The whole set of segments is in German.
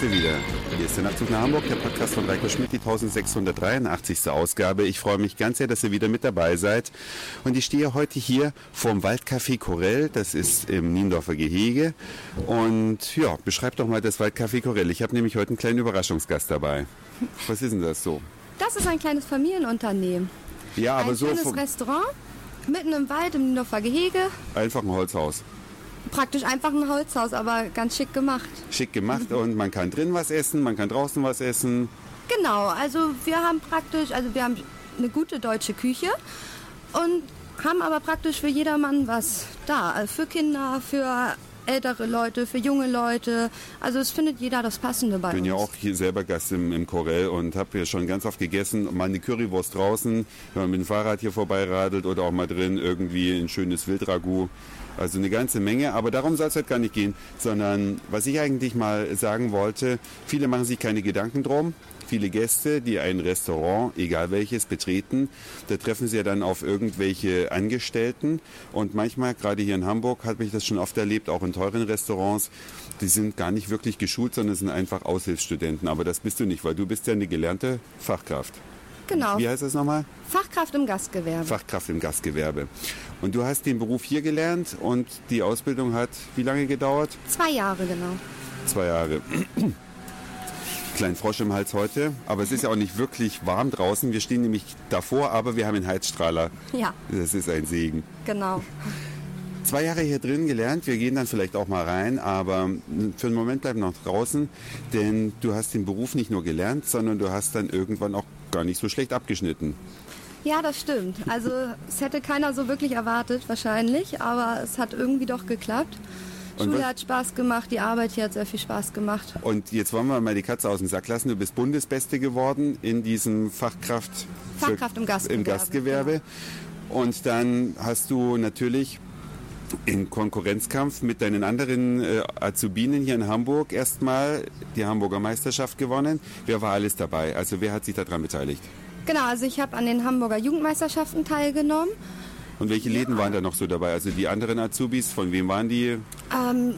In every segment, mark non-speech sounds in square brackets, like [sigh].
sind wir wieder. Hier ist der Nachtzug nach Hamburg, der Podcast von Reiko Schmidt, die 1683. Ausgabe. Ich freue mich ganz sehr, dass ihr wieder mit dabei seid. Und ich stehe heute hier vorm Waldcafé Korell, das ist im Niendorfer Gehege. Und ja, beschreib doch mal das Waldcafé Korell. Ich habe nämlich heute einen kleinen Überraschungsgast dabei. Was ist denn das so? Das ist ein kleines Familienunternehmen. Ja, aber ein so schönes vom- Restaurant, mitten im Wald, im Niendorfer Gehege. einfach ein Holzhaus. Praktisch einfach ein Holzhaus, aber ganz schick gemacht. Schick gemacht und man kann drin was essen, man kann draußen was essen. Genau, also wir haben praktisch, also wir haben eine gute deutsche Küche und haben aber praktisch für jedermann was da. Also für Kinder, für ältere Leute, für junge Leute. Also es findet jeder das Passende bei Ich bin uns. ja auch hier selber Gast im, im Korell und habe hier schon ganz oft gegessen. Mal eine Currywurst draußen, wenn man mit dem Fahrrad hier vorbeiradelt oder auch mal drin irgendwie ein schönes Wildragout. Also eine ganze Menge, aber darum soll es heute gar nicht gehen, sondern was ich eigentlich mal sagen wollte, viele machen sich keine Gedanken drum. Viele Gäste, die ein Restaurant, egal welches, betreten, da treffen sie ja dann auf irgendwelche Angestellten. Und manchmal, gerade hier in Hamburg, habe ich das schon oft erlebt, auch in teuren Restaurants, die sind gar nicht wirklich geschult, sondern sind einfach Aushilfsstudenten. Aber das bist du nicht, weil du bist ja eine gelernte Fachkraft. Genau, Wie heißt das nochmal? Fachkraft im Gastgewerbe. Fachkraft im Gastgewerbe. Und du hast den Beruf hier gelernt und die Ausbildung hat wie lange gedauert? Zwei Jahre genau. Zwei Jahre. [clears throat] Kleinen Frosch im Hals heute, aber es ist ja auch nicht wirklich warm draußen. Wir stehen nämlich davor, aber wir haben einen Heizstrahler. Ja, Das ist ein Segen. genau. [laughs] Zwei Jahre hier drin gelernt, wir gehen dann vielleicht auch mal rein, aber für einen Moment bleiben noch draußen, denn du hast den Beruf nicht nur gelernt, sondern du hast dann irgendwann auch gar nicht so schlecht abgeschnitten. Ja, das stimmt. Also es hätte keiner so wirklich erwartet wahrscheinlich, aber es hat irgendwie doch geklappt. Und Schule was- hat Spaß gemacht, die Arbeit hier hat sehr viel Spaß gemacht. Und jetzt wollen wir mal die Katze aus dem Sack lassen. Du bist Bundesbeste geworden in diesem Fachkraft, Fachkraft im Gastgewerbe, Im Gastgewerbe. Und dann hast du natürlich in Konkurrenzkampf mit deinen anderen äh, Azubinen hier in Hamburg erstmal die Hamburger Meisterschaft gewonnen. Wer war alles dabei? Also wer hat sich daran beteiligt? Genau, also ich habe an den Hamburger Jugendmeisterschaften teilgenommen. Und welche Läden waren da noch so dabei? Also die anderen Azubis, von wem waren die? Ähm,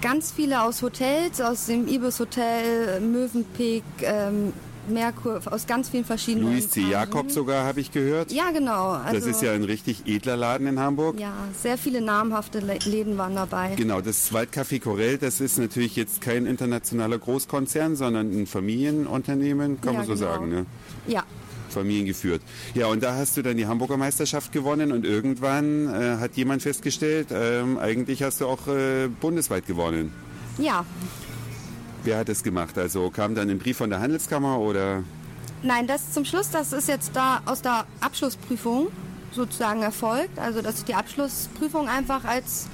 ganz viele aus Hotels, aus dem Ibis Hotel, Mövenpick, ähm, Merkur, aus ganz vielen verschiedenen. Luis C. Jakob sogar, habe ich gehört. Ja, genau. Also, das ist ja ein richtig edler Laden in Hamburg. Ja, sehr viele namhafte Lä- Läden waren dabei. Genau, das Waldcafé Corell, das ist natürlich jetzt kein internationaler Großkonzern, sondern ein Familienunternehmen, kann Ja, man so genau. sagen, ne? Ja, Familiengeführt. Ja, und da hast du dann die Hamburger Meisterschaft gewonnen und irgendwann äh, hat jemand festgestellt, ähm, eigentlich hast du auch äh, bundesweit gewonnen. ja. Wer hat das gemacht? Also kam dann ein Brief von der Handelskammer oder? Nein, das zum Schluss, das ist jetzt da aus der Abschlussprüfung sozusagen erfolgt. Also, dass ich die Abschlussprüfung einfach als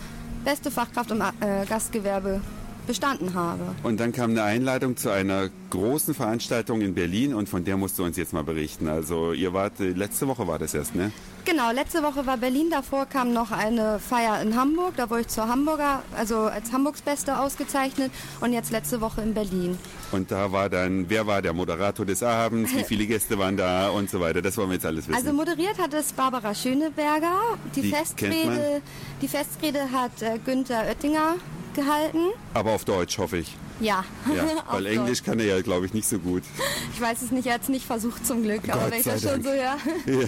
beste Fachkraft im äh, Gastgewerbe bestanden habe. Und dann kam eine Einladung zu einer großen Veranstaltung in Berlin und von der musst du uns jetzt mal berichten. Also ihr wart, äh, letzte Woche war das erst, ne? Genau, letzte Woche war Berlin, davor kam noch eine Feier in Hamburg, da wurde ich zur Hamburger, also als Hamburgs Beste ausgezeichnet und jetzt letzte Woche in Berlin. Und da war dann, wer war der Moderator des Abends, wie viele Gäste waren da und so weiter. Das wollen wir jetzt alles wissen. Also moderiert hat es Barbara Schöneberger, die, Die. Festrede, die Festrede hat äh, Günther Oettinger gehalten. Aber auf Deutsch, hoffe ich. Ja, Ja, [laughs] weil Englisch kann er ja, glaube ich, nicht so gut. Ich weiß es nicht, er hat es nicht versucht zum Glück, aber Gott wenn ich das schon so höre. Ja. [laughs]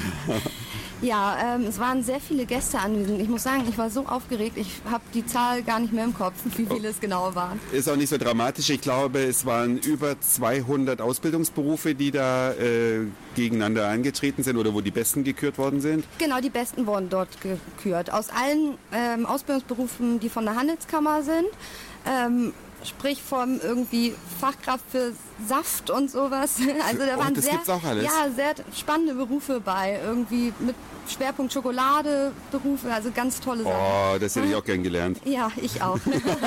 Ja, ähm, es waren sehr viele Gäste anwesend. Ich muss sagen, ich war so aufgeregt, ich habe die Zahl gar nicht mehr im Kopf, wie viele es genau waren. Ist auch nicht so dramatisch. Ich glaube, es waren über 200 Ausbildungsberufe, die da äh, gegeneinander angetreten sind oder wo die Besten gekürt worden sind. Genau, die Besten wurden dort gekürt. Aus allen ähm, Ausbildungsberufen, die von der Handelskammer sind. Ähm, sprich vom irgendwie Fachkraft für Saft und sowas. [laughs] Also da Oh, waren das sehr, gibt's auch alles? ja, sehr spannende Berufe bei. Irgendwie mit Schwerpunkt Schokolade Berufe, also ganz tolle Sachen. Oh, das hätte ich auch gern gelernt. [laughs] Ja, ich auch.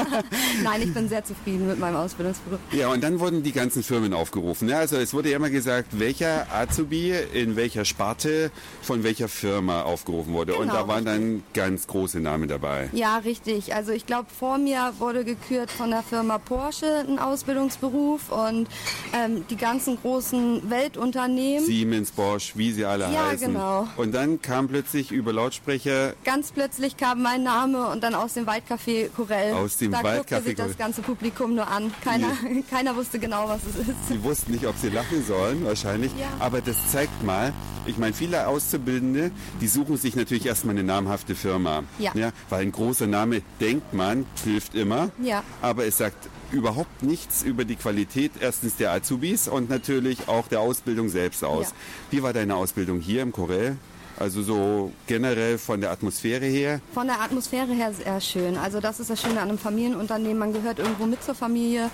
[laughs] Nein, ich bin sehr zufrieden mit meinem Ausbildungsberuf. Ja, und dann wurden die ganzen Firmen aufgerufen. Ja, also es wurde ja immer gesagt, welcher Azubi in welcher Sparte von welcher Firma aufgerufen wurde. und Genau, da waren dann ganz große Namen dabei. Ja, richtig. Also ich glaube, vor mir wurde gekürt von der Firma Porsche ein Ausbildungsberuf und ähm, die ganzen großen Weltunternehmen. Siemens, Bosch, wie sie alle Ja, heißen. genau. Und dann kam plötzlich über Lautsprecher Ganz plötzlich kam mein Name und dann aus dem Waldcafé Korell. Aus dem da guckte Waldcafé sich das ganze Publikum nur an. Keiner, [laughs] keiner wusste genau, was es ist. Sie wussten nicht, ob sie lachen sollen, wahrscheinlich. Ja. Aber das zeigt mal, ich meine, viele Auszubildende, die suchen sich natürlich erstmal eine namhafte Firma. Ja. weil ein großer Name, denkt man, hilft immer. Ja. Aber es sagt überhaupt nichts über die Qualität erstens der Azubis und natürlich auch der Ausbildung selbst aus. Ja. Wie war deine Ausbildung hier im Corel? Also so generell von der Atmosphäre her? Von der Atmosphäre her sehr schön. Also das ist das Schöne an einem Familienunternehmen. Man gehört irgendwo mit zur Familie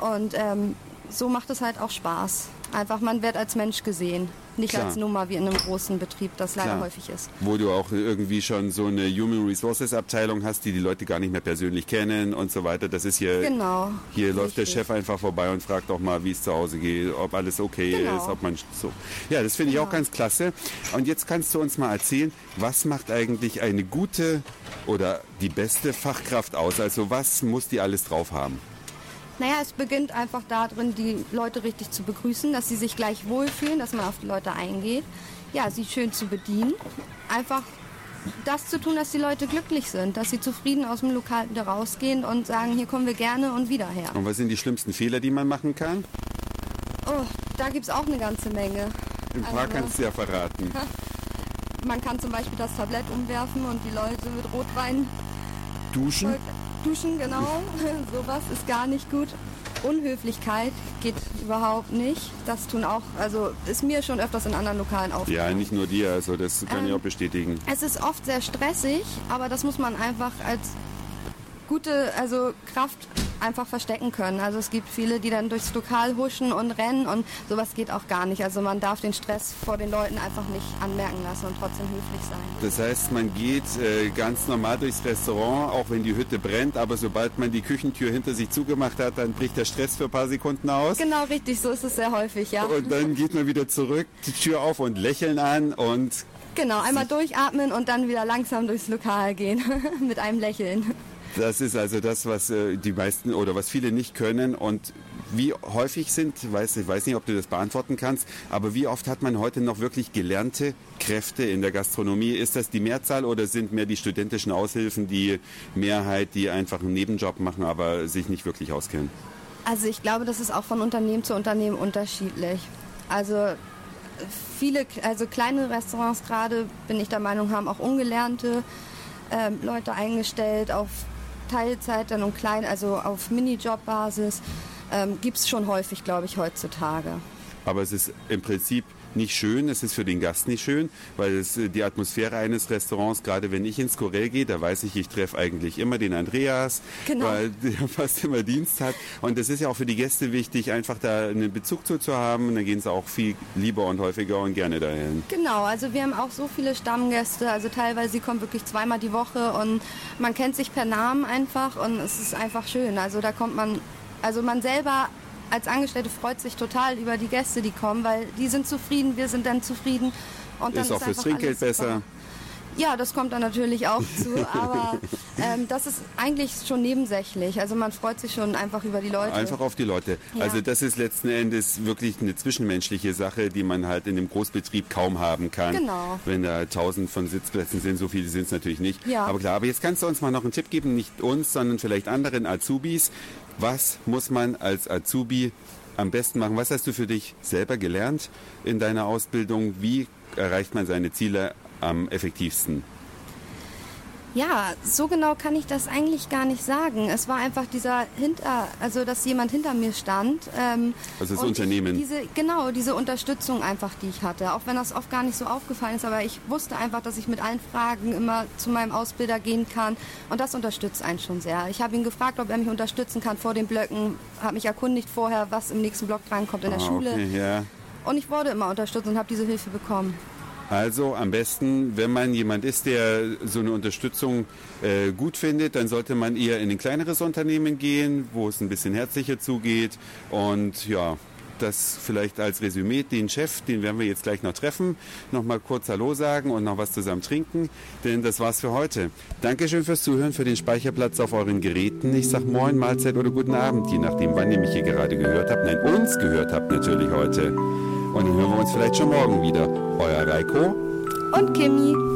und ähm, so macht es halt auch Spaß. Einfach, man wird als Mensch gesehen. Nicht Klar. als Nummer wie in einem großen Betrieb, das leider Klar. häufig ist. Wo du auch irgendwie schon so eine Human Resources Abteilung hast, die die Leute gar nicht mehr persönlich kennen und so weiter. Das ist hier, Genau. hier läuft der Richtig. Chef einfach vorbei und fragt auch mal, wie es zu Hause geht, ob alles okay Genau. ist, ob man so. Ja, das finde ich auch Genau. ganz klasse. Und jetzt kannst du uns mal erzählen, was macht eigentlich eine gute oder die beste Fachkraft aus? Also was muss die alles drauf haben? Naja, es beginnt einfach darin, die Leute richtig zu begrüßen, dass sie sich gleich wohlfühlen, dass man auf die Leute eingeht. Ja, sie schön zu bedienen. Einfach das zu tun, dass die Leute glücklich sind, dass sie zufrieden aus dem Lokal wieder rausgehen und sagen, hier kommen wir gerne und wieder her. Und was sind die schlimmsten Fehler, die man machen kann? Oh, da gibt es auch eine ganze Menge. Ein paar Also- kannst du ja verraten. [laughs] Man kann zum Beispiel das Tablett umwerfen und die Leute mit Rotwein Duschen? Duschen, genau. [laughs] Sowas ist gar nicht gut. Unhöflichkeit geht überhaupt nicht. Das tun auch, also ist mir schon öfters in anderen Lokalen aufgefallen. Ja, nicht nur dir, also das kann ich Ähm, auch bestätigen. Es ist oft sehr stressig, aber das muss man einfach als gute also Kraft einfach verstecken können. Also es gibt viele, die dann durchs Lokal huschen und rennen und sowas geht auch gar nicht. Also man darf den Stress vor den Leuten einfach nicht anmerken lassen und trotzdem höflich sein. Das heißt, man geht äh, ganz normal durchs Restaurant, auch wenn die Hütte brennt, aber sobald man die Küchentür hinter sich zugemacht hat, dann bricht der Stress für ein paar Sekunden aus. Genau richtig, so ist es sehr häufig, ja. Und dann geht man wieder zurück, die Tür auf und lächeln an und Genau, einmal durchatmen und dann wieder langsam durchs Lokal gehen [laughs] mit einem Lächeln. Das ist also das, was äh, die meisten oder was viele nicht können und wie häufig sind, weiß, ich weiß nicht, ob du das beantworten kannst, aber wie oft hat man heute noch wirklich gelernte Kräfte in der Gastronomie? Ist das die Mehrzahl oder sind mehr die studentischen Aushilfen die Mehrheit, die einfach einen Nebenjob machen, aber sich nicht wirklich auskennen? Also ich glaube, das ist auch von Unternehmen zu Unternehmen unterschiedlich. Also viele, also kleine Restaurants gerade, bin ich der Meinung, haben auch ungelernte ähm, Leute eingestellt auf Teilzeit dann und klein, also auf Minijob-Basis. Ähm, Gibt es schon häufig, glaube ich, heutzutage. Aber es ist im Prinzip nicht schön, es ist für den Gast nicht schön, weil es äh, die Atmosphäre eines Restaurants, gerade wenn ich ins Corel gehe, da weiß ich, ich treffe eigentlich immer den Andreas, Genau. weil der [laughs] fast immer Dienst hat. Und es ist ja auch für die Gäste wichtig, einfach da einen Bezug zu, zu haben. Und dann gehen sie auch viel lieber und häufiger und gerne dahin. Genau, also wir haben auch so viele Stammgäste, also teilweise sie kommen wirklich zweimal die Woche und man kennt sich per Namen einfach und es ist einfach schön. Also da kommt man, also man selber als Angestellte freut sich total über die Gäste, die kommen, weil die sind zufrieden, wir sind dann zufrieden. Und dann Ist auch fürs Trinkgeld besser. Ja, das kommt dann natürlich auch [laughs] zu, aber ähm, das ist eigentlich schon nebensächlich. Also man freut sich schon einfach über die Leute. Einfach auf die Leute. Ja. Also das ist letzten Endes wirklich eine zwischenmenschliche Sache, die man halt in dem Großbetrieb kaum haben kann. Genau. Wenn da tausend von Sitzplätzen sind, so viele sind es natürlich nicht. Ja. Aber klar, aber jetzt kannst du uns mal noch einen Tipp geben, nicht uns, sondern vielleicht anderen Azubis. Was muss man als Azubi am besten machen? Was hast du für dich selber gelernt in deiner Ausbildung? Wie erreicht man seine Ziele am effektivsten? Ja, so genau kann ich das eigentlich gar nicht sagen. Es war einfach dieser hinter, also dass jemand hinter mir stand. Ähm, Also das Unternehmen. Ich, diese, genau, diese Unterstützung einfach, die ich hatte. Auch wenn das oft gar nicht so aufgefallen ist, aber ich wusste einfach, dass ich mit allen Fragen immer zu meinem Ausbilder gehen kann. Und das unterstützt einen schon sehr. Ich habe ihn gefragt, ob er mich unterstützen kann vor den Blöcken, habe mich erkundigt vorher, was im nächsten Block drankommt in der Ah, Schule. okay, ja. Und ich wurde immer unterstützt und habe diese Hilfe bekommen. Also am besten, wenn man jemand ist, der so eine Unterstützung äh, gut findet, dann sollte man eher in ein kleineres Unternehmen gehen, wo es ein bisschen herzlicher zugeht und ja, das vielleicht als Resümee. Den Chef, den werden wir jetzt gleich noch treffen, noch mal kurz Hallo sagen und noch was zusammen trinken, denn das war's für heute. Dankeschön fürs Zuhören, für den Speicherplatz auf euren Geräten. Ich sag Moin, Mahlzeit oder guten Abend, je nachdem, wann ihr mich hier gerade gehört habt. Nein, uns gehört habt natürlich heute. Und dann hören wir uns vielleicht schon morgen wieder. Euer Reiko und Kimi.